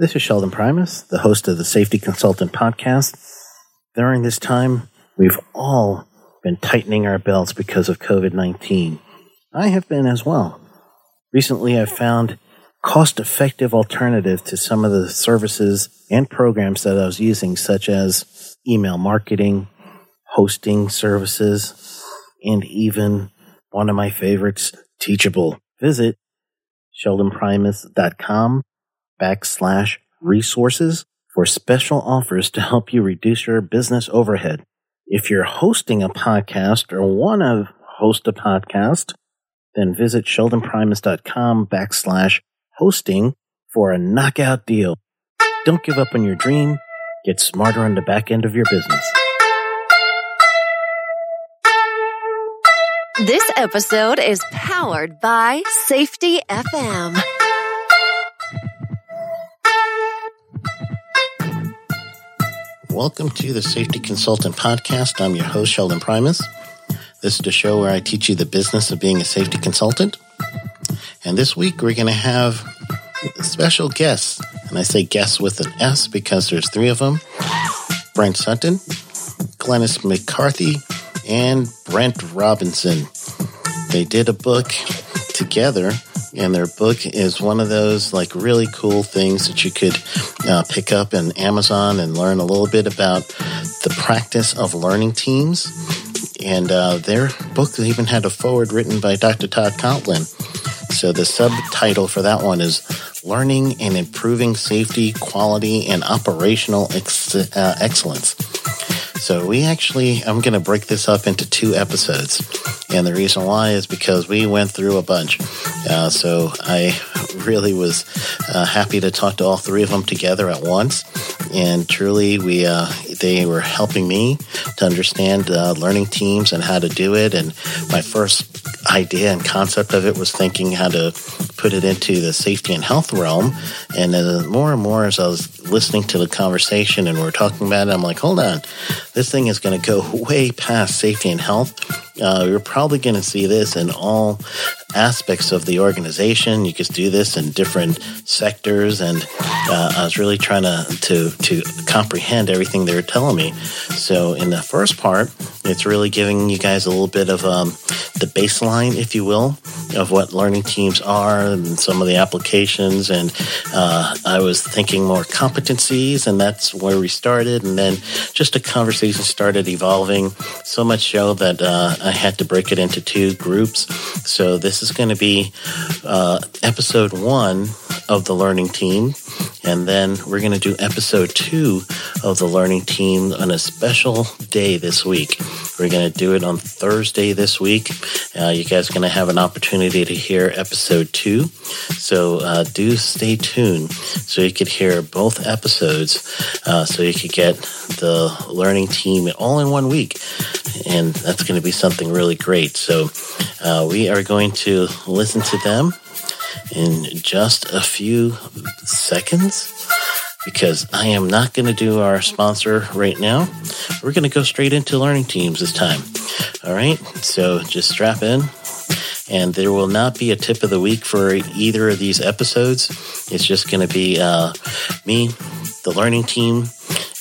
This is Sheldon Primus, the host of the Safety Consultant Podcast. During this time, we've all been tightening our belts because of COVID 19. I have been as well. Recently, I've found cost effective alternative to some of the services and programs that I was using, such as email marketing, hosting services, and even one of my favorites, Teachable. Visit sheldonprimus.com backslash resources for special offers to help you reduce your business overhead. If you're hosting a podcast or want to host a podcast, then visit sheldonprimus.com backslash hosting for a knockout deal. Don't give up on your dream. Get smarter on the back end of your business. This episode is powered by Safety FM. Welcome to the Safety Consultant Podcast. I'm your host, Sheldon Primus. This is the show where I teach you the business of being a safety consultant. And this week we're going to have special guests. And I say guests with an S because there's three of them Brent Sutton, Glynis McCarthy, and Brent Robinson. They did a book together, and their book is one of those like really cool things that you could uh, pick up in Amazon and learn a little bit about the practice of learning teams. And uh, their book even had a forward written by Dr. Todd Conklin. So the subtitle for that one is Learning and Improving Safety, Quality, and Operational Ex- uh, Excellence. So we actually, I'm going to break this up into two episodes. And the reason why is because we went through a bunch. Uh, so I really was uh, happy to talk to all three of them together at once. And truly, we uh, they were helping me to understand uh, learning teams and how to do it. And my first idea and concept of it was thinking how to put it into the safety and health realm. And then more and more as I was listening to the conversation and we are talking about it, I'm like, hold on, this thing is going to go way past safety and health. Uh, you're probably going to see this in all aspects of the organization. You could do this in different sectors, and uh, I was really trying to, to to comprehend everything they were telling me. So, in the first part, it's really giving you guys a little bit of um, the baseline, if you will, of what learning teams are and some of the applications. And uh, I was thinking more competencies, and that's where we started. And then just a conversation started evolving so much so that uh, I had to break it into two groups. So this is going to be uh, episode one of the learning team. And then we're going to do episode two of the learning team on a special day this week. We're going to do it on Thursday this week. Uh, you guys are going to have an opportunity to hear episode two. So uh, do stay tuned so you could hear both episodes uh, so you could get the learning team all in one week. And that's going to be something really great. So uh, we are going to listen to them in just a few seconds because I am not going to do our sponsor right now. We're going to go straight into learning teams this time. All right, so just strap in. And there will not be a tip of the week for either of these episodes. It's just going to be uh, me, the learning team,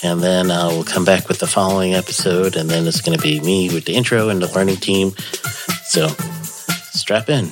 and then uh, we'll come back with the following episode. And then it's going to be me with the intro and the learning team. So strap in.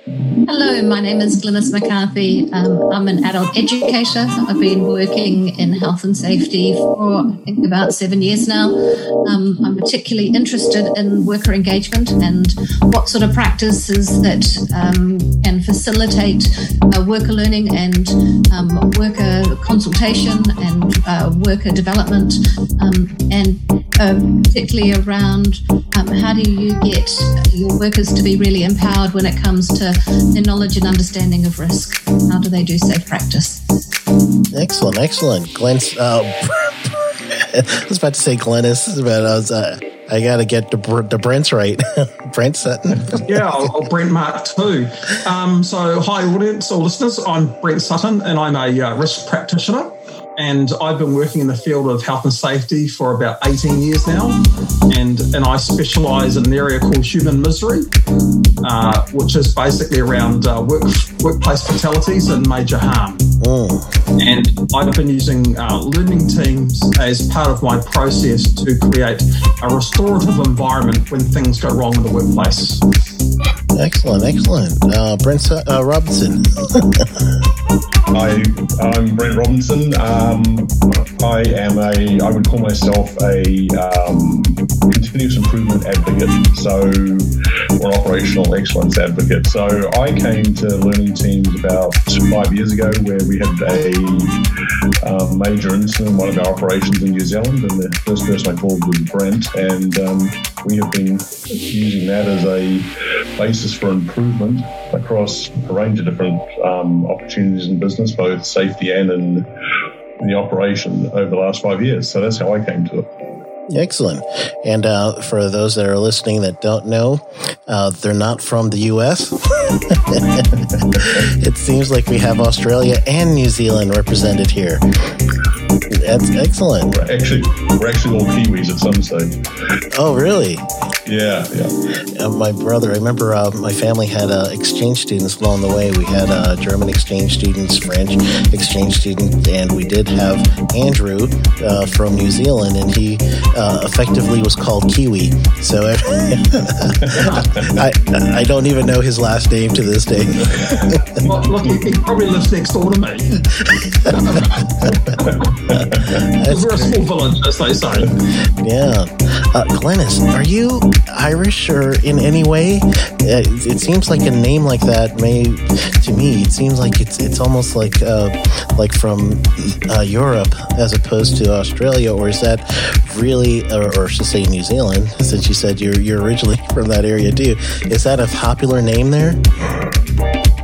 Hello, my name is Glynis McCarthy. Um, I'm an adult educator. I've been working in health and safety for I think about seven years now. Um, I'm particularly interested in worker engagement and what sort of practices that um, can facilitate uh, worker learning and um, worker consultation and uh, worker development, um, and uh, particularly around um, how do you get your workers to be really empowered when it comes to their knowledge and understanding of risk? How do they do safe practice? Excellent, excellent. Glenn, uh, I was about to say Glynis, but I was. Uh, I got to get the, the Brent's right. Brent Sutton. yeah, I'll, I'll, Brent Mark too. Um, so, hi, audience or listeners. I'm Brent Sutton, and I'm a uh, risk practitioner and I've been working in the field of health and safety for about 18 years now. And, and I specialize in an area called human misery, uh, which is basically around uh, work, workplace fatalities and major harm. Mm. And I've been using uh, learning teams as part of my process to create a restorative environment when things go wrong in the workplace. Excellent, excellent. Uh, Brent uh, Robinson. Hi, I'm Brent Robinson. Um, I am a, I would call myself a um, continuous improvement advocate, so or operational excellence advocate. So I came to Learning Teams about five years ago, where we had a um, major incident in one of our operations in New Zealand, and the first person I called was Brent, and um, we have been using that as a basis for improvement across a range of different um, opportunities in business, both safety and in the operation over the last five years. So that's how I came to it. Excellent. And uh, for those that are listening that don't know, uh, they're not from the U.S. it seems like we have Australia and New Zealand represented here. That's excellent. We're actually, we're actually all Kiwis at some stage. Oh, really? Yeah, yeah. Uh, my brother, I remember uh, my family had uh, exchange students along the way. We had uh, German exchange students, French exchange students, and we did have Andrew uh, from New Zealand, and he uh, effectively was called Kiwi. So I, I don't even know his last name to this day. well, look, he, probably lives next door to me. we're a small village, as they say. Yeah. Glynis, are you Irish or in any way? Uh, it seems like a name like that may, to me, it seems like it's it's almost like uh, like from uh, Europe as opposed to Australia, or is that really, or, or should say New Zealand, since you said you're you're originally from that area too? Is that a popular name there?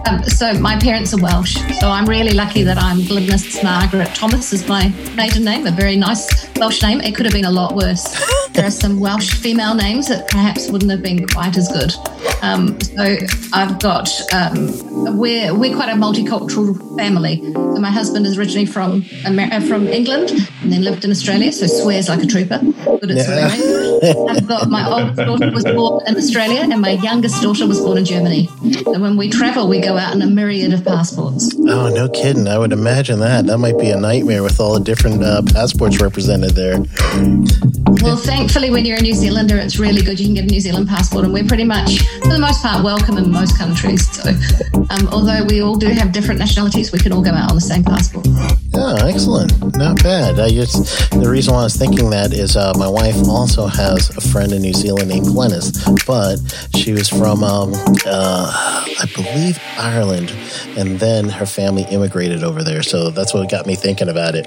Um, so my parents are Welsh, so I'm really lucky that I'm Glynis Margaret Thomas is my maiden name, a very nice Welsh name. It could have been a lot worse. There are some Welsh female names that perhaps wouldn't have been quite as good. Um, so I've got um, we're we're quite a multicultural family. So my husband is originally from Amer- from England and then lived in Australia, so swears like a trooper. Good at yeah. swearing. I've got my oldest daughter was born in Australia and my youngest daughter was born in Germany. And when we travel, we go out in a myriad of passports. Oh, no kidding! I would imagine that that might be a nightmare with all the different uh, passports represented there. Well, thankfully, when you're a New Zealander, it's really good. You can get a New Zealand passport, and we're pretty much, for the most part, welcome in most countries. So, um, although we all do have different nationalities, we can all go out on the same passport. Oh, excellent! Not bad. I just the reason why I was thinking that is uh, my wife also has a friend in New Zealand named Glennis, but she was from, um, uh, I believe, Ireland, and then her family immigrated over there. So that's what got me thinking about it.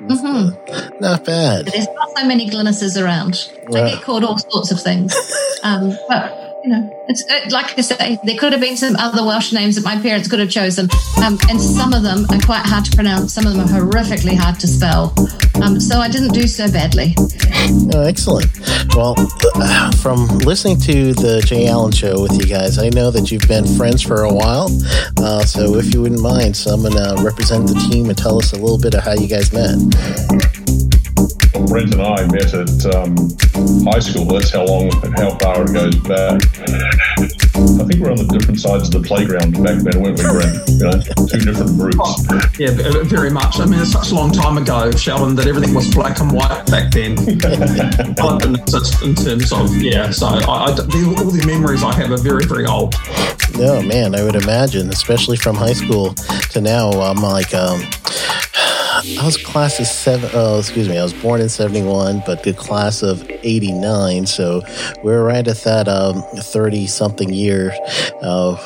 Mm-hmm. Not bad. There's not so many Glynises around. I get called all sorts of things. Um, but you know, it's uh, like I say, there could have been some other Welsh names that my parents could have chosen, um, and some of them are quite hard to pronounce. Some of them are horrifically hard to spell. Um, so I didn't do so badly. Oh, excellent. Well, uh, from listening to the Jay Allen show with you guys, I know that you've been friends for a while. Uh, so if you wouldn't mind, someone uh, represent the team and tell us a little bit of how you guys met. Brent and I met at um, high school. That's how long, how far it goes back. I think we're on the different sides of the playground back then, weren't we, Brent? You know, two different groups. Oh, yeah, very much. I mean, it's such a long time ago, Sheldon, that everything was black and white back then. in terms of, yeah, so I, I, all the memories I have are very, very old. No, man, I would imagine, especially from high school to now. I'm like, um, I was class of seven. Oh, excuse me. I was born in '71, but the class of '89. So we're right at that um, thirty-something year uh,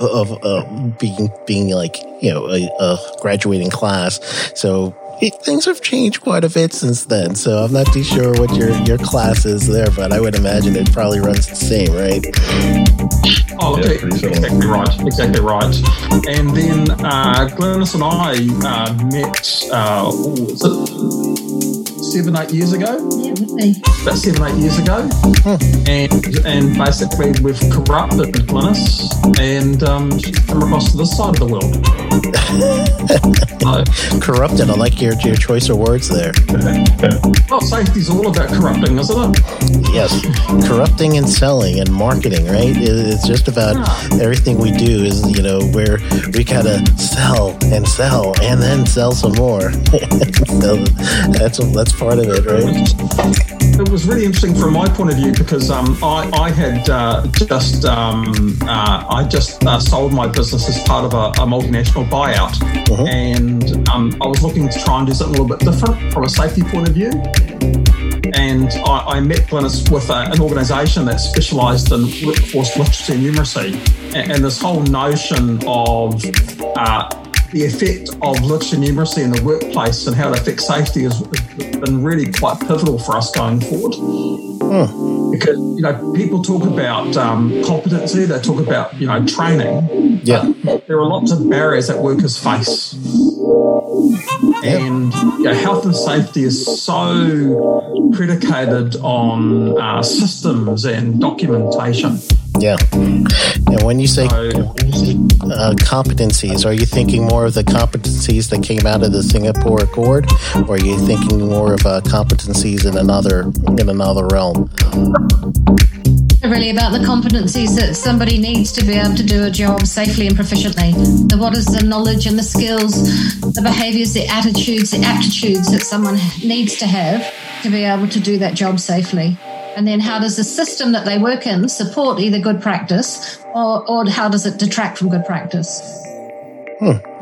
of uh, being being like you know a, a graduating class. So things have changed quite a bit since then. So I'm not too sure what your your class is there, but I would imagine it probably runs the same, right? Oh, yeah, exactly right, exactly right. And then uh, Glynis and I uh, met uh, seven, eight years ago. Yeah, would be. About seven, eight years ago, and and basically we've corrupted Glynis, and um, she's come across to this side of the world. so, Corrupted. I like your, your choice of words there. well, safety's all about corrupting, isn't it? Yes. Corrupting and selling and marketing, right? It's just about everything we do is, you know, where we got to sell and sell and then sell some more. so that's, that's part of it, right? It was really interesting from my point of view because um, I, I had uh, just um, uh, I just uh, sold my business as part of a, a multinational buyout, and um, I was looking to try and do something a little bit different from a safety point of view. And I, I met Glynis with a, an organisation that specialised in workforce literacy and numeracy, and, and this whole notion of uh, the effect of literacy and numeracy in the workplace and how it affects safety has been really quite pivotal for us going forward. Because you know people talk about um, competency, they talk about you know training. Yeah. There are lots of barriers that workers face, and you know, health and safety is so predicated on uh, systems and documentation. Yeah. And when you say So, uh, competencies, are you thinking more of the competencies that came out of the Singapore Accord, or are you thinking more of uh, competencies in another in another realm? really about the competencies that somebody needs to be able to do a job safely and proficiently. So, what is the knowledge and the skills, the behaviors, the attitudes, the aptitudes that someone needs to have to be able to do that job safely? And then, how does the system that they work in support either good practice or, or how does it detract from good practice?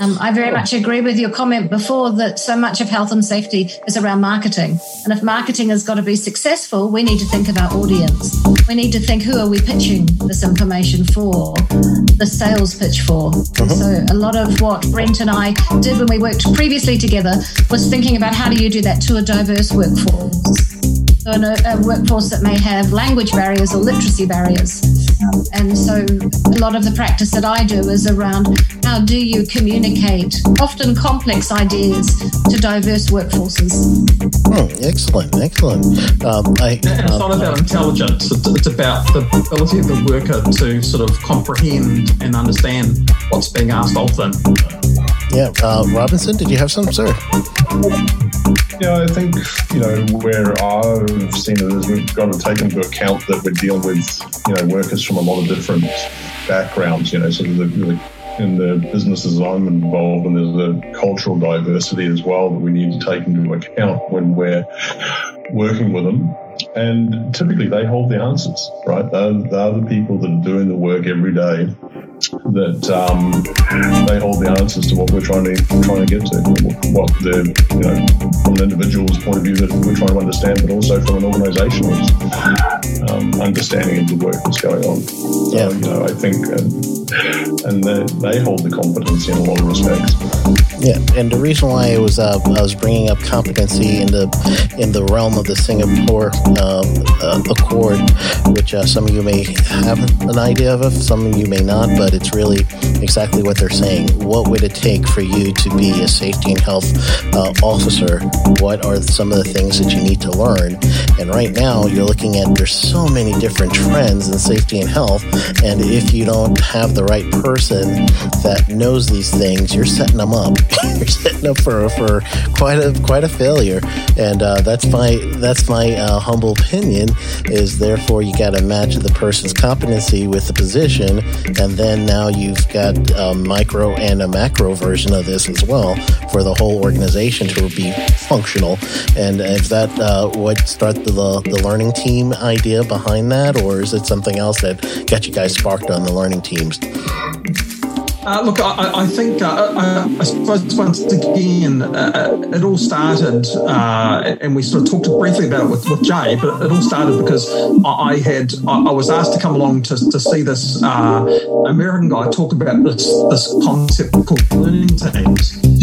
Um, I very much agree with your comment before that so much of health and safety is around marketing. And if marketing has got to be successful, we need to think of our audience. We need to think who are we pitching this information for, the sales pitch for. So a lot of what Brent and I did when we worked previously together was thinking about how do you do that to a diverse workforce. So in a, a workforce that may have language barriers or literacy barriers. And so a lot of the practice that I do is around how do you communicate often complex ideas to diverse workforces. Hmm, excellent, excellent. Um, I, And it's um, not about intelligence. It's, it's about the ability of the worker to sort of comprehend and understand what's being asked of them. Yeah, uh, Robinson, did you have some, sir? Yeah, I think you know where I've seen it is we've got to take into account that we're dealing with you know workers from a lot of different backgrounds. You know, so the, the in the businesses I'm involved in, there's a cultural diversity as well that we need to take into account when we're working with them. And typically, they hold the answers, right? They're, they're the people that are doing the work every day. That um, they hold the answers to what we're trying to trying to get to, what the you know from an individual's point of view that we're trying to understand, but also from an organisational um, understanding of the work that's going on. So, Yeah. you know, I think, um, and they, they hold the competency in a lot of respects. Yeah, and the reason why I was uh, I was bringing up competency in the in the realm of the Singapore um, uh, Accord, which uh, some of you may have an idea of, some of you may not, but it's really exactly what they're saying. What would it take for you to be a safety and health uh, officer? What are some of the things that you need to learn? And right now, you're looking at there's so many different trends in safety and health, and if you don't have the right person that knows these things, you're setting them up. you're setting up for for quite a quite a failure, and uh, that's my that's my uh, humble opinion. Is therefore you got to match the person's competency with the position, and then now you've got a micro and a macro version of this as well for the whole organization to be functional. And is that uh, what start the the learning team idea behind that, or is it something else that got you guys sparked on the learning teams? Uh, look, I, I think, uh, I, I suppose once again, uh, it all started, uh, and we sort of talked briefly about it with, with Jay, but it all started because I I had, I, was asked to come along to, to see this uh, American guy talk about this, this concept called learning teams.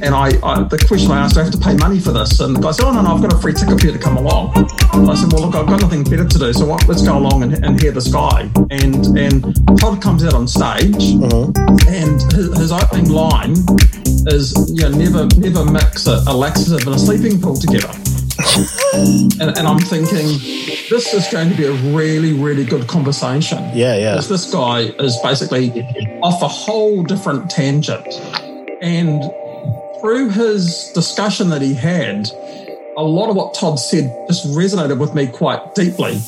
And and I, I the question I asked, do I have to pay money for this? And the guy said, oh no, no, I've got a free ticket for you to come along. I said, well look, I've got nothing better to do, so what, let's go along and, and hear this guy. And and Todd comes out on stage, uh-huh. and his, his opening line is you know never never mix a, a laxative and a sleeping pill together. and, and I'm thinking this is going to be a really really good conversation. Yeah, yeah. Because this guy is basically off a whole different tangent, and through his discussion that he had, a lot of what Todd said just resonated with me quite deeply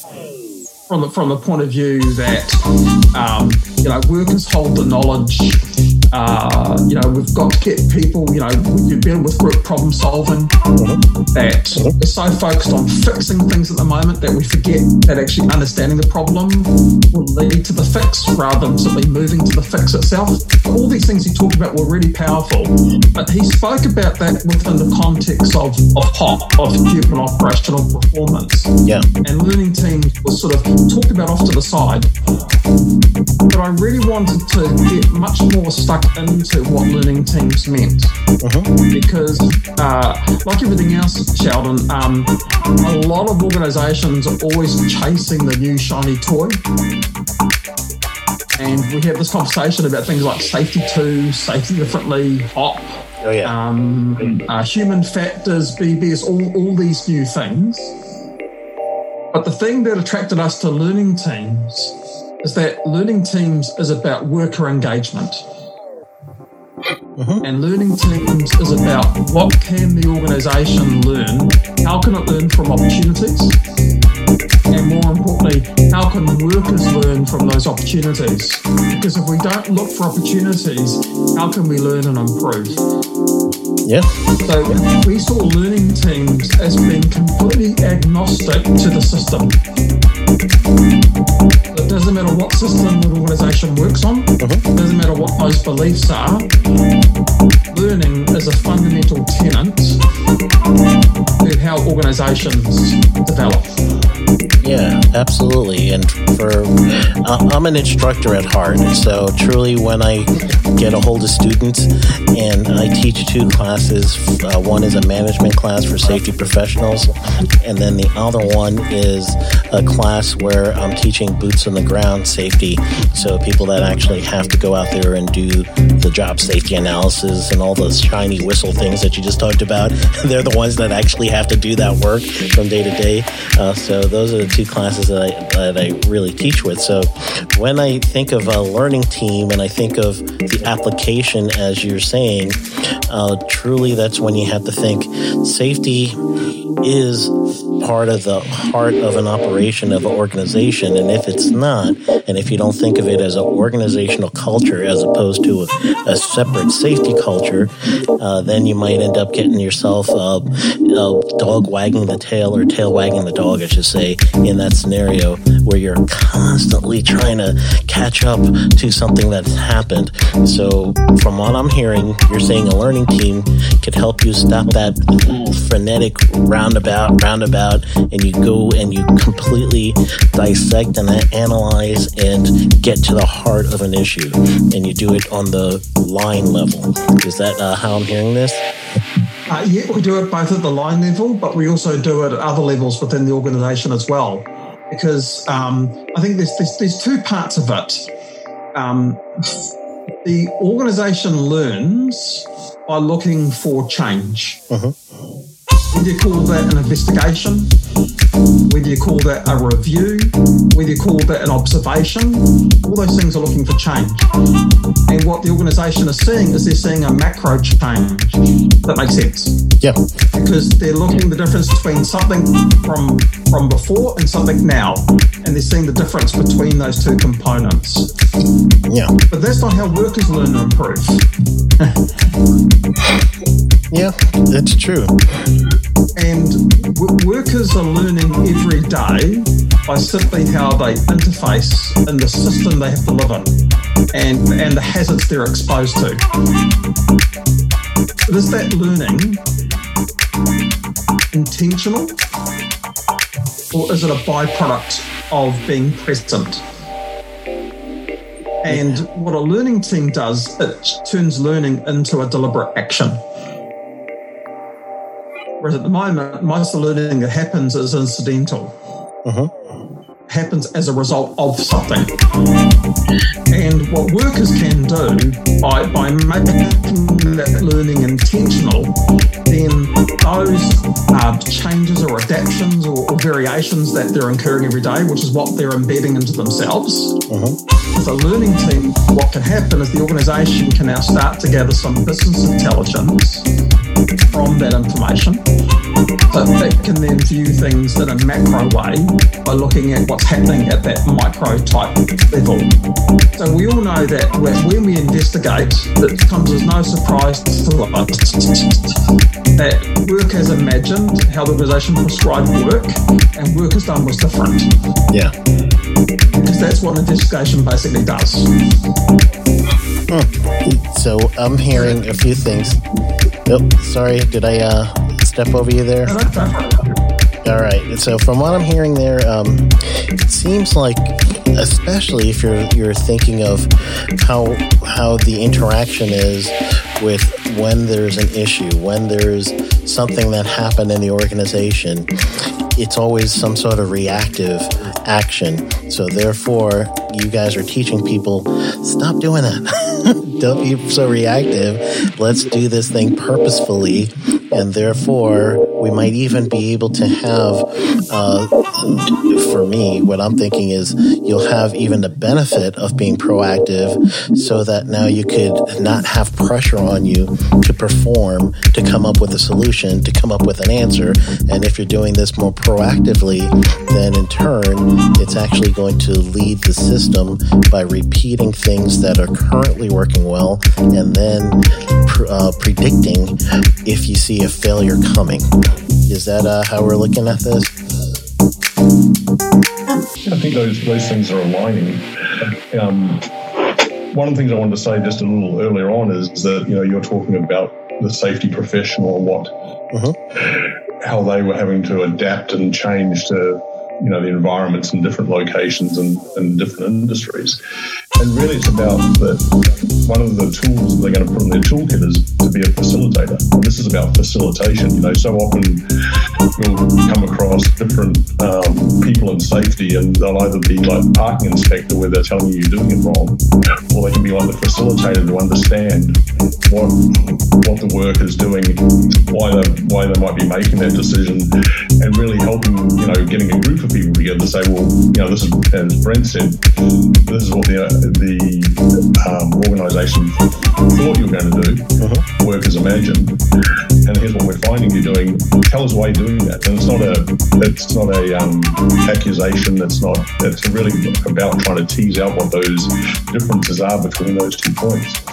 from the, from the point of view that um, you know workers hold the knowledge. Uh, you know we've got to get people. You know do better with group problem solving. That we're so focused on fixing things at the moment that we forget that actually understanding the problem will lead to the fix rather than simply moving to the fix itself. All these things he talked about were really powerful, but he spoke about that within the context of of HOP, of human operational performance Yeah. and learning teams was sort of talked about off to the side. But I really wanted to get much more stuck into what learning teams meant. Because, uh, like everything else, Sheldon, um, a lot of organizations are always chasing the new shiny toy. And we have this conversation about things like safety two, safety differently, HOP, Oh, yeah. um, uh, human factors, BBS, all, all these new things. But the thing that attracted us to learning teams is that learning teams is about worker engagement. Mm-hmm. And learning teams is about what can the organisation learn, how can it learn from opportunities, and more importantly, how can workers learn from those opportunities? Because if we don't look for opportunities, how can we learn and improve? Yeah. So we saw learning teams as being completely agnostic to the system. It doesn't matter what system the organisation works on, mm-hmm. it doesn't matter what those beliefs are. Learning is a fundamental tenet to how organisations develop. Yeah, absolutely. And for uh, I'm an instructor at heart, so truly, when I get a hold of students and I teach two classes, uh, one is a management class for safety professionals, and then the other one is a class where I'm teaching boots on the ground safety. So people that actually have to go out there and do the job safety analysis and all those shiny whistle things that you just talked about, they're the ones that actually have to do that work from day to day. Uh, so those are the two classes that I, that I really teach with. So when I think of a learning team and I think of the application, as you're saying, uh, truly that's when you have to think safety is part of the heart of an operation of an organization. And if it's not, and if you don't think of it as an organizational culture as opposed to a, a separate safety culture, uh, then you might end up getting yourself a, a dog wagging the tail or tail wagging the dog, I should say, in that scenario where you're constantly trying to catch up to something that's happened. So, from what I'm hearing, you're saying a learning team could help you stop that frenetic roundabout, roundabout, and you go and you completely dissect and analyze and get to the heart of an issue, and you do it on the line level. Is that uh, how I'm hearing this? Uh, yeah, we do it both at the line level, but we also do it at other levels within the organisation as well. Because um, I think there's, there's, there's two parts of it. Um, the organisation learns by looking for change. Whether you call that an investigation, whether you call that a review, whether you call that an observation, all those things are looking for change. And what the organisation is seeing is they're seeing a macro change. That makes sense Yeah. because they're looking the difference between something from from before and something now, and they're seeing the difference between those two components. Yeah. But that's not how workers learn to improve. Yeah. That's true. And w- workers are learning every day by simply how they interface in the system they have to live in and, and the hazards they're exposed to. But is that learning intentional or is it a byproduct of being present? And what a learning team does, it turns learning into a deliberate action. Whereas at the moment, most of the learning that happens is incidental. Happens as a result of something. And what workers can do by, by making that learning intentional, then those uh, changes or adaptations or, or, variations that they're incurring every day, which is what they're embedding into themselves. Uh-huh. As a learning team, what can happen is the organisation can now start to gather some business intelligence from that information so it can then view things in a macro way by looking at what's happening at that micro type level. So we all know that when we investigate, it comes as no surprise to us that work as imagined, how the organisation prescribed work, and work as done was different. Yeah. Because that's what an investigation basically does. Hmm. So I'm hearing a few things. Oh, sorry, did I uh, step over you there? All right. So from what I'm hearing there, um, it seems like, especially if you're you're thinking of how how the interaction is with when there's an issue, when there's something that happened in the organization, it's always some sort of reactive action. So therefore, you guys are teaching people stop doing that. Don't be so reactive. Let's do this thing purposefully and therefore we might even be able to have uh, for me what i'm thinking is you'll have even the benefit of being proactive so that now you could not have pressure on you to perform to come up with a solution to come up with an answer and if you're doing this more proactively then in turn it's actually going to lead the system by repeating things that are currently working well and then uh, predicting if you see a failure coming. Is that uh, how we're looking at this? I think those those things are aligning. Um, one of the things I wanted to say just a little earlier on is that you know you're talking about the safety professional and what uh-huh. how they were having to adapt and change to you know the environments in different locations and, and different industries. And really, it's about one of the tools they're going to put in their toolkit is to be a facilitator. And this is about facilitation. You know, so often we'll come across different um, people in safety, and they'll either be like parking inspector, where they're telling you you're doing it wrong, or they can be like the facilitator to understand what what the work is doing, why they why they might be making that decision, and really helping you know getting a group of people together to say, well, you know, this is as Brent said, this is what the the um, organisation thought you were going to do, uh-huh. work as imagined, and here's what we're finding you're doing. Tell us why you're doing that, and it's not a it's not a um, accusation. It's not. It's really about trying to tease out what those differences are between those two points.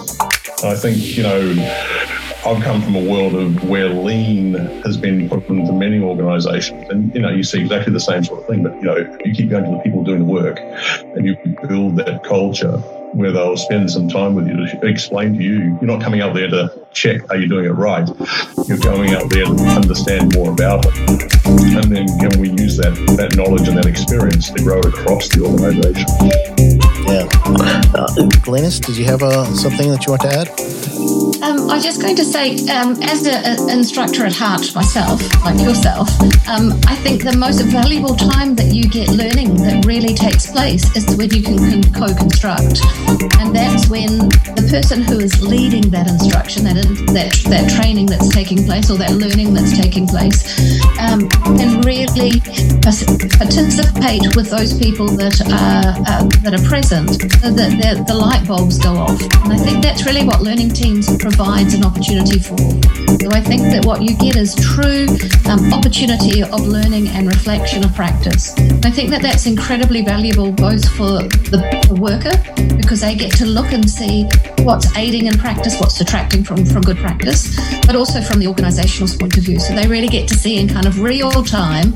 I think, you know, I've come from a world of where lean has been put into many organizations. And, you know, you see exactly the same sort of thing. But, you know, you keep going to the people doing the work and you build that culture where they'll spend some time with you to explain to you. You're not coming out there to check are you doing it right. You're going out there to understand more about it. And then can we use that, that knowledge and that experience to grow it across the organization? Yeah. Uh, Glynis, did you have uh, something that you want to add? Um, I was just going to say, um, as an instructor at heart myself, like yourself, um, I think the most valuable time that you get learning that really takes place is when you can co-construct, and that's when the person who is leading that instruction, that that that training that's taking place, or that learning that's taking place, um, can really participate with those people that are uh, that are present, so that the light bulbs go off. And I think that's really what learning teams provides an opportunity for. So I think that what you get is true um, opportunity of learning and reflection of practice. I think that that's incredibly valuable both for the, the worker because they get to look and see what's aiding in practice, what's detracting from, from good practice, but also from the organisational point of view. So they really get to see in kind of real time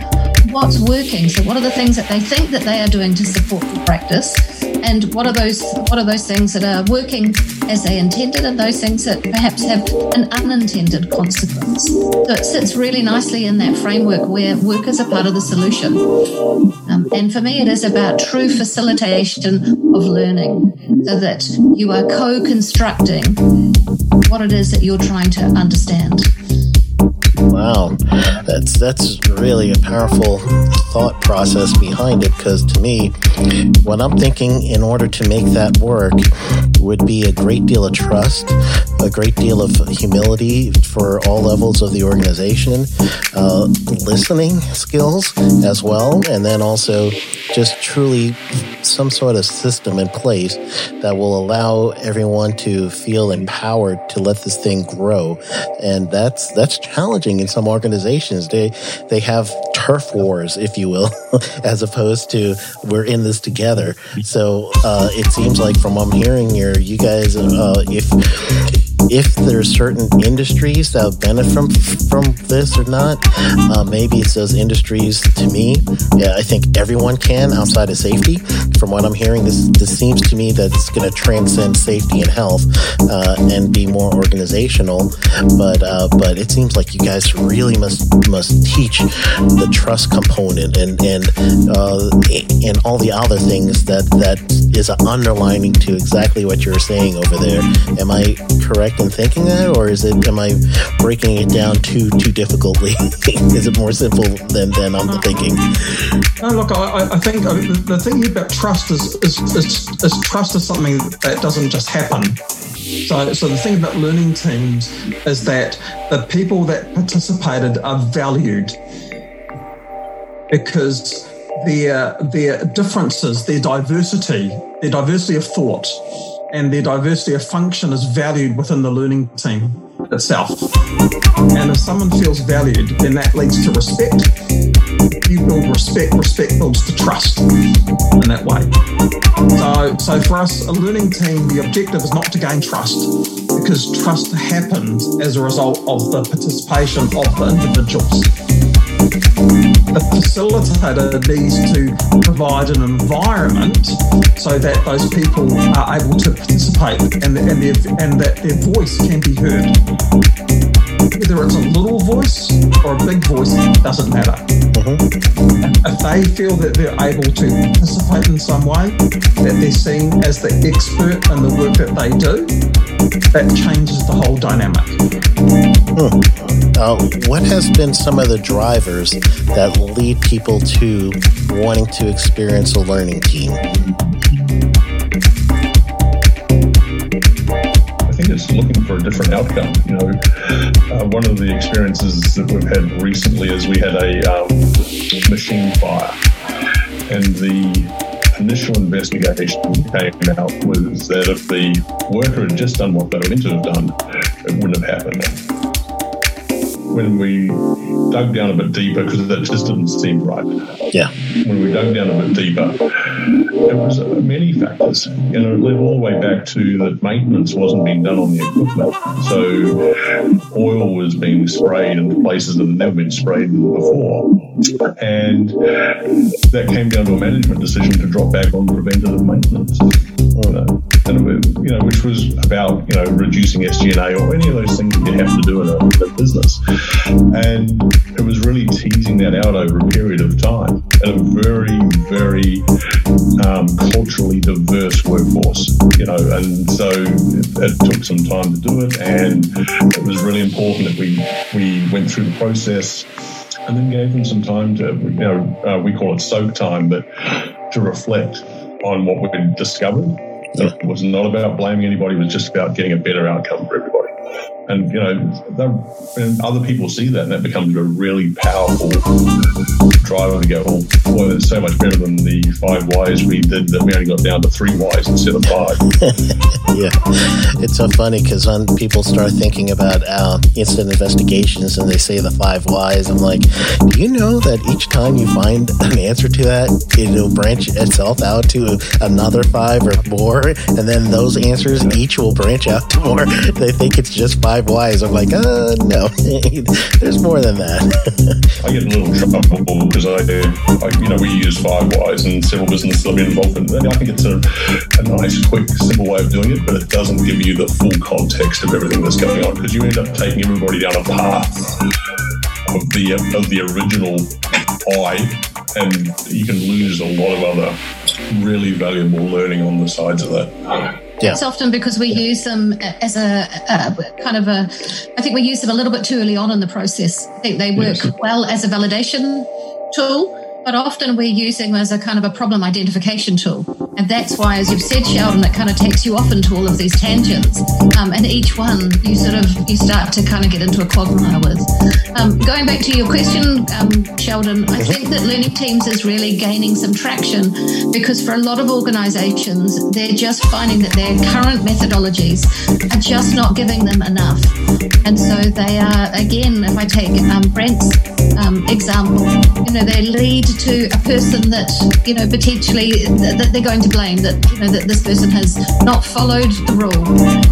what's working. So what are the things that they think that they are doing to support the practice? And what are those what are those things that are working as they intended and those things that perhaps have an unintended consequence? So it sits really nicely in that framework where workers are part of the solution. Um, and for me it is about true facilitation of learning so that you are co-constructing what it is that you're trying to understand. Wow, that's that's really a powerful thought process behind it. Because to me, what I'm thinking, in order to make that work, would be a great deal of trust, a great deal of humility for all levels of the organization, uh, listening skills as well, and then also just truly some sort of system in place that will allow everyone to feel empowered to let this thing grow. And that's that's challenging in some organizations. They they have turf wars, if you will, as opposed to we're in this together. So uh, it seems like from what I'm hearing here, you guys, uh, if if there are certain industries that benefit from from this or not. Uh, maybe it's those industries. To me, yeah, I think everyone can outside of safety. From what I'm hearing, this this seems to me that it's going to transcend safety and health uh, and be more organizational. But uh, but it seems like you guys really must must teach the trust component and and uh, and all the other things that that is underlining to exactly what you're saying over there. Am I correct? Correct in thinking that, or is it? Am I breaking it down too too difficultly? is it more simple than than I'm thinking? No, look, I, I think uh, the thing about trust is is, is is trust is something that doesn't just happen. So, so the thing about learning teams is that the people that participated are valued because their their differences, their diversity, their diversity of thought and their diversity of function is valued within the learning team itself. And if someone feels valued, then that leads to respect. You build respect, respect builds to trust in that way. So, so for us, a learning team, the objective is not to gain trust because trust happens as a result of the participation of the individuals the facilitator needs to provide an environment so that those people are able to participate and, and, their, and that their voice can be heard. Whether it's a little voice or a big voice, doesn't matter. Mm-hmm. If they feel that they're able to participate in some way, that they're seen as the expert in the work that they do, that changes the whole dynamic. Hmm. Uh, what has been some of the drivers that lead people to wanting to experience a learning team? I think it's looking for a different outcome. You know, uh, one of the experiences that we've had recently is we had a um, machine fire, and the initial investigation came out was that if the worker had just done what they were meant to have done, it wouldn't have happened when we dug down a bit deeper, because that just didn't seem right. Yeah. When we dug down a bit deeper, there was many factors. You know, it led all the way back to that maintenance wasn't being done on the equipment. So oil was being sprayed in places that had never been sprayed before. And that came down to a management decision to drop back on preventative maintenance. Uh, and, you know, which was about you know reducing SG&A or any of those things that you have to do in a, in a business. And it was really teasing that out over a period of time in a very, very um, culturally diverse workforce. You know, and so it, it, took some time to do it, and it was really important that we we went through the process and then gave them some time to, you know, uh, we call it soak time, but to reflect on what we'd discovered. It was not about blaming anybody. It was just about getting a better outcome for everybody. And, you know, and other people see that and that becomes a really powerful driver to go, well, boy, it's so much better than the five whys we did that we only got down to three whys instead of five. yeah. It's so funny because when people start thinking about uh, incident investigations and they say the five whys, I'm like, do you know that each time you find an answer to that, it'll branch itself out to another five or more? And then those answers each will branch out to more. They think it's just five five whys. I'm like, uh, no, there's more than that. I get a little trouble because I, I, you know, we use five whys and several businesses I've been involved in. I think it's a, a nice, quick, simple way of doing it, but it doesn't give you the full context of everything that's going on because you end up taking everybody down a path of the of the original why, and you can lose a lot of other really valuable learning on the sides of that. Yeah. It's often because we use them as a, a, kind of a, I think we use them a little bit too early on in the process. I think they work yes. well as a validation tool, but often we're using them as a kind of a problem identification tool. And that's why, as you've said, Sheldon, it kind of takes you off into all of these tangents. Um, and each one you sort of, you start to kind of get into a quagmire with. Um, going back to your question, um, Sheldon, I think that learning teams is really gaining some traction because for a lot of organizations, they're just finding that their current methodologies are just not giving them enough. And so they are, again, if I take um, Brent's um, example, you know, they lead to a person that you know potentially that they're going to blame that you know that this person has not followed the rule.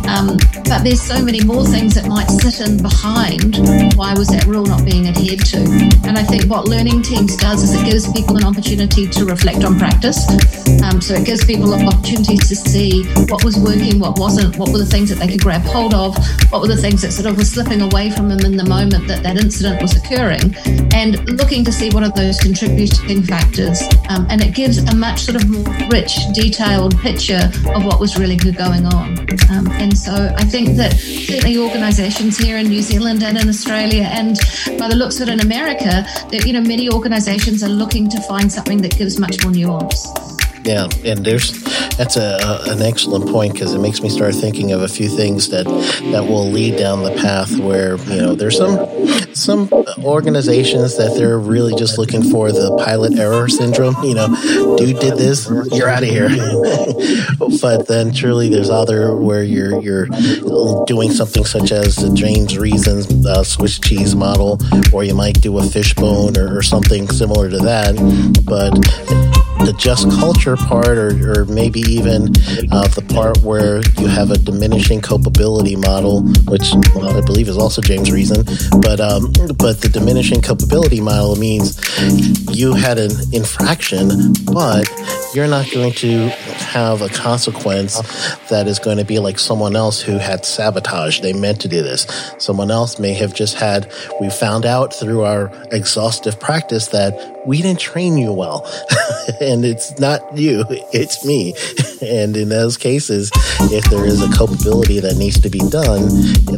Um, but there's so many more things that might sit in behind why was that rule not being adhered to. And I think what learning teams does is it gives people an opportunity to reflect on practice. Um, so it gives people opportunities to see what was working, what wasn't, what were the things that they could grab hold of, what were the things that sort of were slipping away from them in the moment that that incident was occurring, and looking to see what are those contributing factors, um, and it gives a much sort of more rich, detailed picture of what was really going on. Um, and so I think that certainly organisations here in New Zealand and in Australia, and by the looks of it in America, that you know many organisations are looking to find something that gives much more nuance. Yeah, and there's that's a, a an excellent point because it makes me start thinking of a few things that that will lead down the path where you know there's some some organizations that they're really just looking for the pilot error syndrome. You know, dude did this, you're out of here. but then truly, there's other where you're you're doing something such as the James Reason's uh, Swiss cheese model, or you might do a fishbone or, or something similar to that. But the just culture part, or, or maybe even uh, the part where you have a diminishing culpability model, which well, I believe is also James Reason. But um, but the diminishing culpability model means you had an infraction, but you're not going to have a consequence that is going to be like someone else who had sabotage. They meant to do this. Someone else may have just had, we found out through our exhaustive practice that we didn't train you well. and it's not you, it's me. And in those cases, if there is a culpability that needs to be done,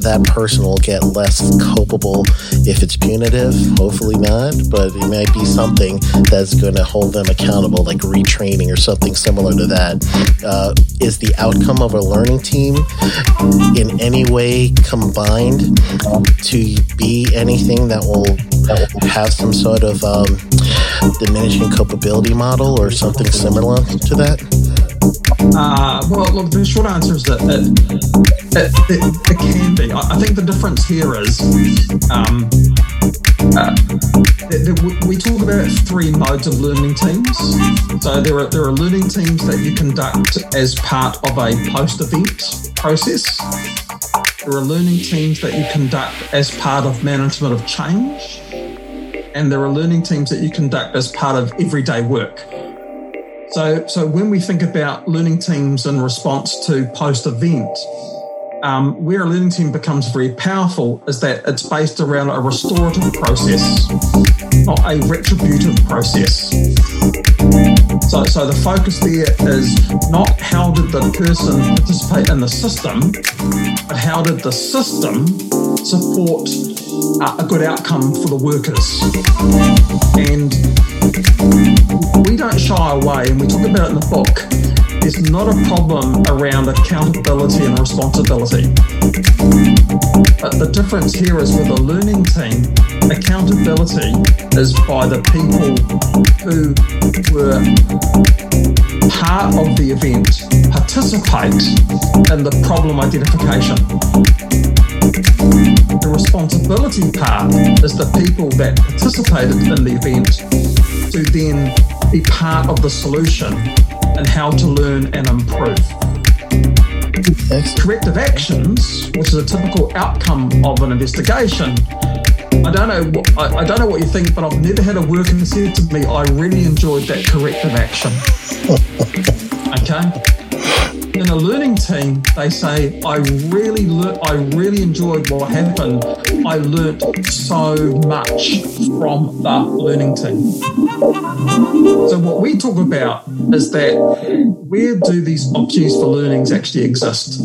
that person will get less culpable if it's punitive. Hopefully not, but it might be something that's going to hold them accountable, like retraining or something similar to that. Uh, is the outcome of a learning team in any way combined to be anything that will, have some sort of um, diminishing culpability model or something similar to that? Uh, well, look, the short answer is that it, it, it, it can be. I, think the difference here is um, uh, we talk about three modes of learning teams. So there are there are learning teams that you conduct as part of a post-event process. There are learning teams that you conduct as part of management of change and there are learning teams that you conduct as part of everyday work. So, so when we think about learning teams in response to post event, um, where a learning team becomes very powerful is that it's based around a restorative process, not a retributive process. So, so the focus there is not how did the person participate in the system, but how did the system support uh, a good outcome for the workers. And we don't shy away, and we talk about it in the book. There's not a problem around accountability and responsibility. But the difference here is with a learning team, accountability is by the people who were part of the event, participate in the problem identification. The responsibility part is the people that participated in the event to then be part of the solution and how to learn and improve. Corrective actions, which is a typical outcome of an investigation, I don't know. I, I, don't know what you think, but I've never had a worker say to me, "I really enjoyed that corrective action." okay. in a learning team, they say, I really le- I really enjoyed what happened. I learnt so much from the learning team. So what we talk about is that where do these opportunities for learnings actually exist?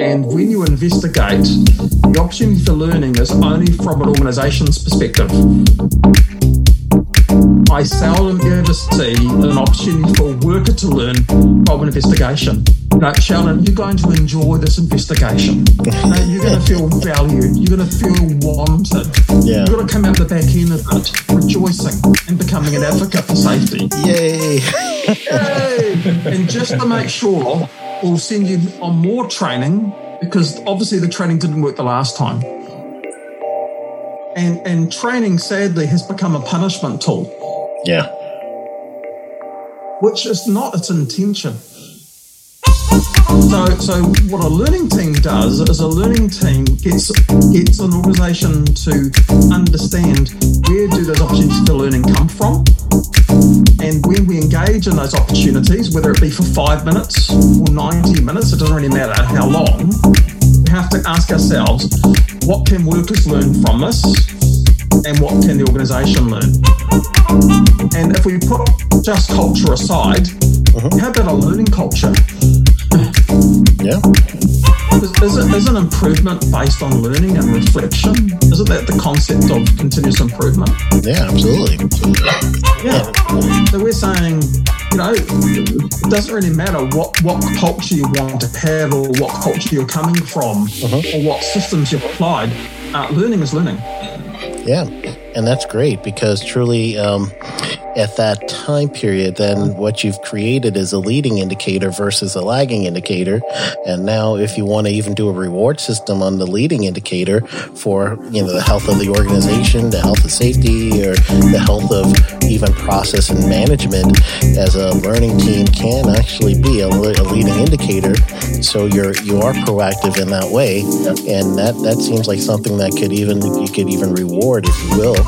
And when you investigate, the opportunity for learning is only from an organization's perspective. I seldom ever see an opportunity for a worker to learn from an investigation. Know, Sheldon, you're going to enjoy this investigation. You're going to feel valued. You're going to feel wanted. Yeah. You're going to come out the back end of it rejoicing and becoming an advocate for safety. Yay! Yay! and just to make sure, we'll send you on more training because obviously the training didn't work the last time. And, and training, sadly, has become a punishment tool Yeah. which is not its intention. So, so what a learning team does is a learning team gets gets an organisation to understand where do those opportunities for learning come from, and when we engage in those opportunities, whether it be for five minutes or ninety minutes, it doesn't really matter how long. We have to ask ourselves, what can workers learn from this, and what can the organisation learn? And if we put just culture aside, uh-huh. how about a learning culture? Yeah. Is, is, it, is an improvement based on learning and reflection? Isn't that the concept of continuous improvement? Yeah, absolutely. Yeah. So we're saying, you know, it doesn't really matter what, what culture you want to have or what culture you're coming from or what systems you've applied. Uh, learning is learning. Yeah, and that's great because truly, um, at that time period, then what you've created is a leading indicator versus a lagging indicator. And now, if you want to even do a reward system on the leading indicator for you know the health of the organization, the health of safety, or the health of even process and management, as a learning team can actually be a, a leading indicator. So you're you are proactive in that way, and that that seems like something that could even you could even reward, if you will,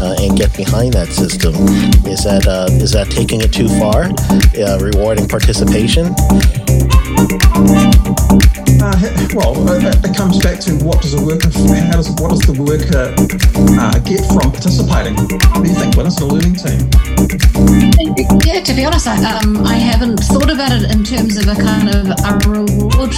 uh, and get behind that system. Is that uh, is that taking it too far? Uh, rewarding participation? Uh, well, uh, it comes back to what does a worker, how does what does the worker uh, get from participating? What do you think? What is the learning team? Yeah, to be honest, I, um, I haven't thought about it in terms of a kind of a reward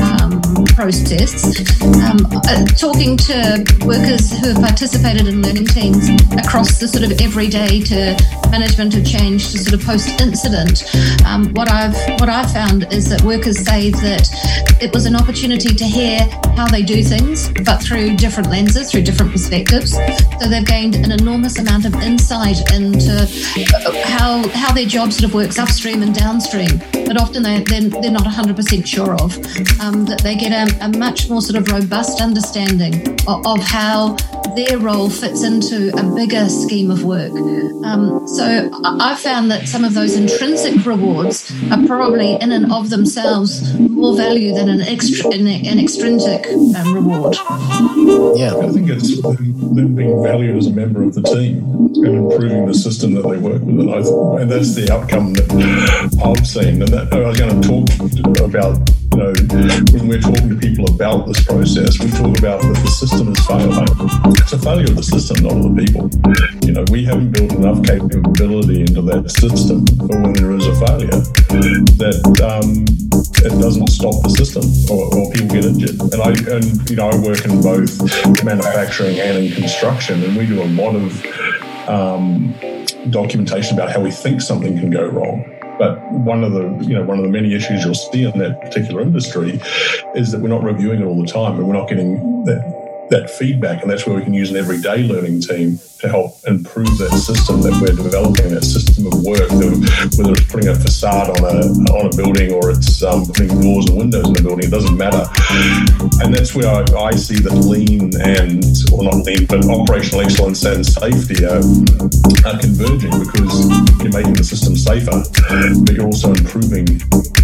um, process. Um, uh, talking to workers who have participated in learning teams across the sort of everyday to management of change to sort of post incident, um, what I've what I've found is that workers say that it was an opportunity to hear how they do things, but through different lenses, through different perspectives. So they've gained an enormous amount of insight into uh, how how their job sort of works upstream and downstream. But often they they're, they're not 100% sure of. Um, that they get a, a much more sort of robust understanding of, of how their role fits into a bigger scheme of work. Um, so I I found that some of those intrinsic rewards are probably in and of themselves more value than an extra an, an extrinsic um, reward. Yeah, I think it's them them being valued as a member of the team and improving the system that they work with, and, I, and that's the outcome that I've seen. And that I was going to talk about, you know, when we're talking to people about this process, we talk about that the system is failing. It's a failure of the system, not of the people. You know, we haven't built enough capability into that system for when there is a failure that um, it doesn't stop the system or, or people get injured. And I and you know I work in both manufacturing and in construction, and we do a lot of um, documentation about how we think something can go wrong. But one of the you know one of the many issues you'll see in that particular industry is that we're not reviewing it all the time, and we're not getting that that feedback, and that's where we can use an everyday learning team to help improve that system that we're developing, that system of work, that whether it's putting a facade on a on a building or it's um, putting doors and windows in a building, it doesn't matter. And that's where I, I see that lean and, or not lean, but operational excellence and safety are, are converging because you're making the system safer, but you're also improving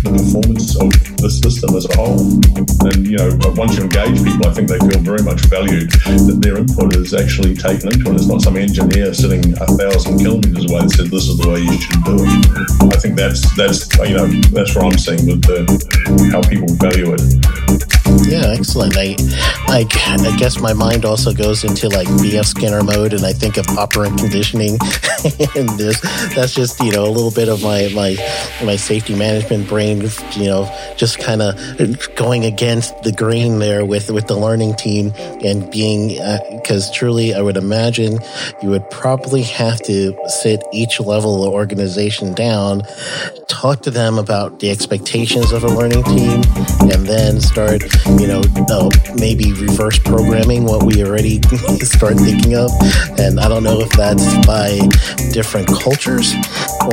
the performance of the system as a whole. And you know, once you engage people, I think they feel very much valued valued, that their input is actually taken into it. It's not some engineer sitting a thousand kilometres away that said this is the way you should do it. I think that's that's you know that's what I'm seeing with the how people value it. Yeah, excellent. I, I, I guess my mind also goes into like BF Skinner mode, and I think of operant conditioning, and this that's just you know a little bit of my my my safety management brain, you know, just kind of going against the grain there with with the learning team and being because uh, truly, I would imagine you would probably have to sit each level of organization down, talk to them about the expectations of a learning team, and then start you know, uh, maybe reverse programming what we already start thinking of. And I don't know if that's by different cultures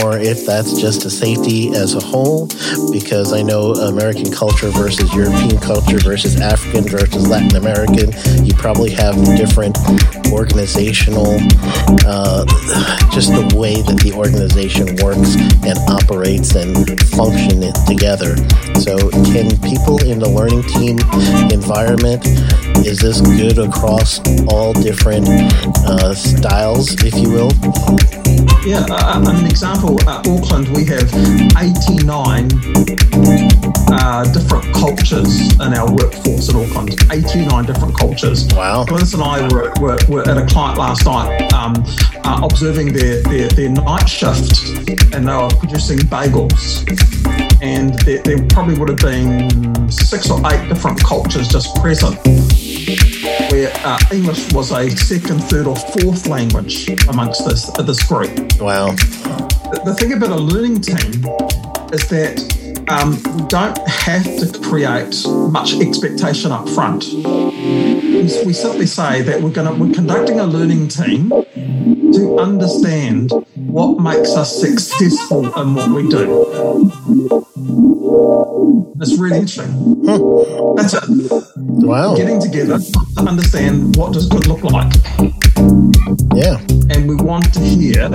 or if that's just a safety as a whole, because I know American culture versus European culture versus African versus Latin American, you probably have different organizational, uh, just the way that the organization works and operates and function together. So, can people in the learning team environment? Is this good across all different uh, styles, if you will? Yeah, uh, an example, at Auckland, we have 89 uh, different cultures in our workforce in Auckland. 89 different cultures. Wow. Glynis and I were, were, were, at a client last night um, uh, observing their, their, their night shift, and they were producing bagels. And there, there probably would have been six or eight different cultures just present where uh, English was a second, third, or fourth language amongst this uh, this group. Wow. The, the thing about a learning team is that um, we don't have to create much expectation up front. We, we simply say that we're going to we're conducting a learning team to understand what makes us successful in what we do. It's really interesting. That's it. Wow. Getting together to understand what does good look like. Yeah. And we want to hear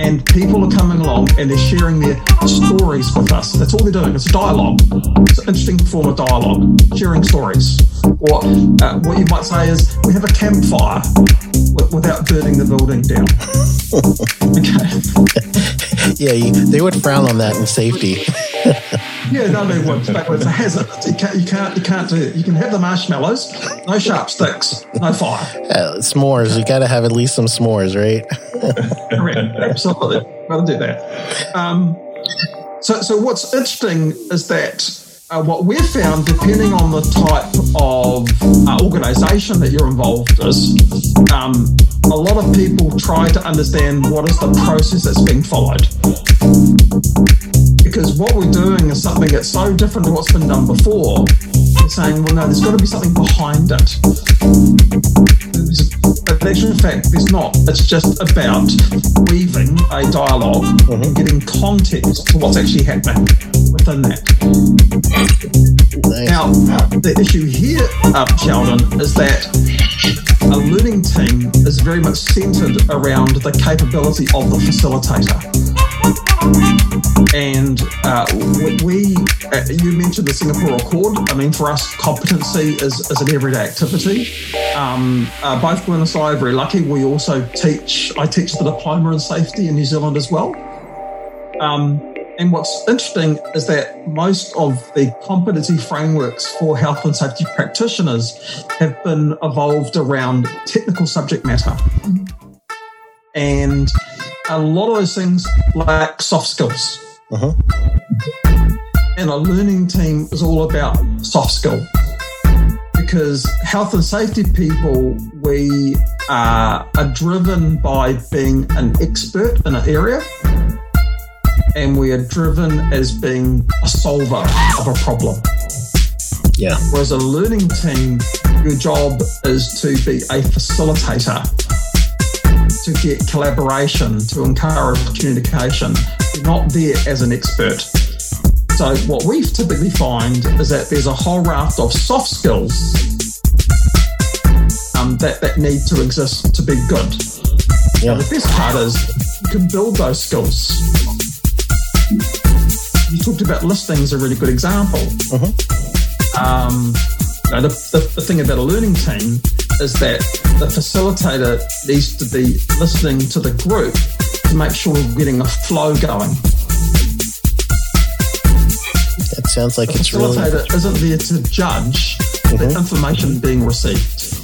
and people are coming along and they're sharing their stories with us. That's all they're doing. It's a dialogue. It's an interesting form of dialogue, sharing stories. Or uh, what you might say is we have a campfire w- without burning the building down. okay. yeah, you, they would frown on that in safety. yeah, no, they would. It's a hazard. You can't, you can't, you can't do it. You can have the marshmallows, no sharp sticks, no fire. Uh, s'mores. You got to have at least some s'mores, right? Correct. Absolutely. Got to do that. Um, so, so what's interesting is that uh, what we've found, depending on the type of uh, organisation that you're involved is, um, a lot of people try to understand what is the process that's being followed. Because what we're doing is something that's so different to what's been done before. We're saying, well, no, there's got to be something behind it. But in actual fact, there's not. It's just about weaving a dialog mm-hmm. and getting context to what's actually happening within that. Nice. Now, the issue here, uh, Sheldon, is that a learning team is very much centered around the capability of the facilitator. And uh, we, uh, you mentioned the Singapore Accord. I mean, for us, competency is, is an everyday activity. Um, uh, both Gwen and I are very lucky. We also teach, I teach the diploma in safety in New Zealand as well. Um, and what's interesting is that most of the competency frameworks for health and safety practitioners have been evolved around technical subject matter. And a lot of those things lack soft skills. Uh-huh. And a learning team is all about soft skill because health and safety people, we are, are driven by being an expert in an area and we are driven as being a solver of a problem. Yeah. Whereas a learning team, your job is to be a facilitator, to get collaboration, to encourage communication. You're not there as an expert. So, what we typically find is that there's a whole raft of soft skills um, that, that need to exist to be good. Yeah. The best part is you can build those skills you talked about listening as a really good example. Uh-huh. Um, Now, the, the, the thing about a learning team is that the facilitator needs to be listening to the group to make sure we're getting a flow going. It sounds like the it's really. facilitator isn't there to judge the Mhm. information being received.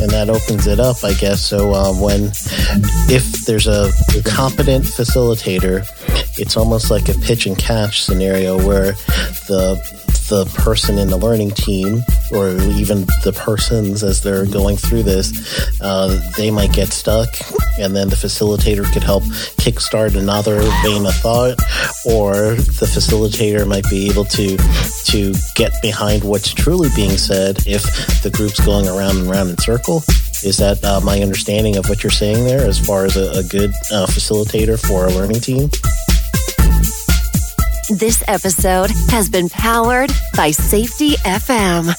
and that opens it up, I guess. So um, when, if there's a competent facilitator, it's almost like a pitch and catch scenario where the the person in the learning team, or even the persons as they're going through this, uh, they might get stuck, and then the facilitator could help kickstart another vein of thought, or the facilitator might be able to to get behind what's truly being said if the group's going around and around in circle. Is that uh, my understanding of what you're saying there, as far as a, a good uh, facilitator for a learning team? This episode has been powered by Safety FM.